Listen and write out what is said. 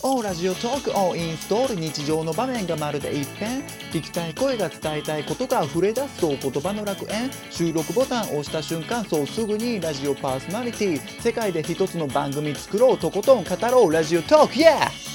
オーラジオトーク。をインストール。日常の場面がまるで一変。聞きたい声が伝えたいことが溢れ出すと言葉の楽園。収録ボタンを押した瞬間そうすぐにラジオパーソナリティ。世界で一つの番組作ろうとことん語ろう。ラジオトーク。Yeah!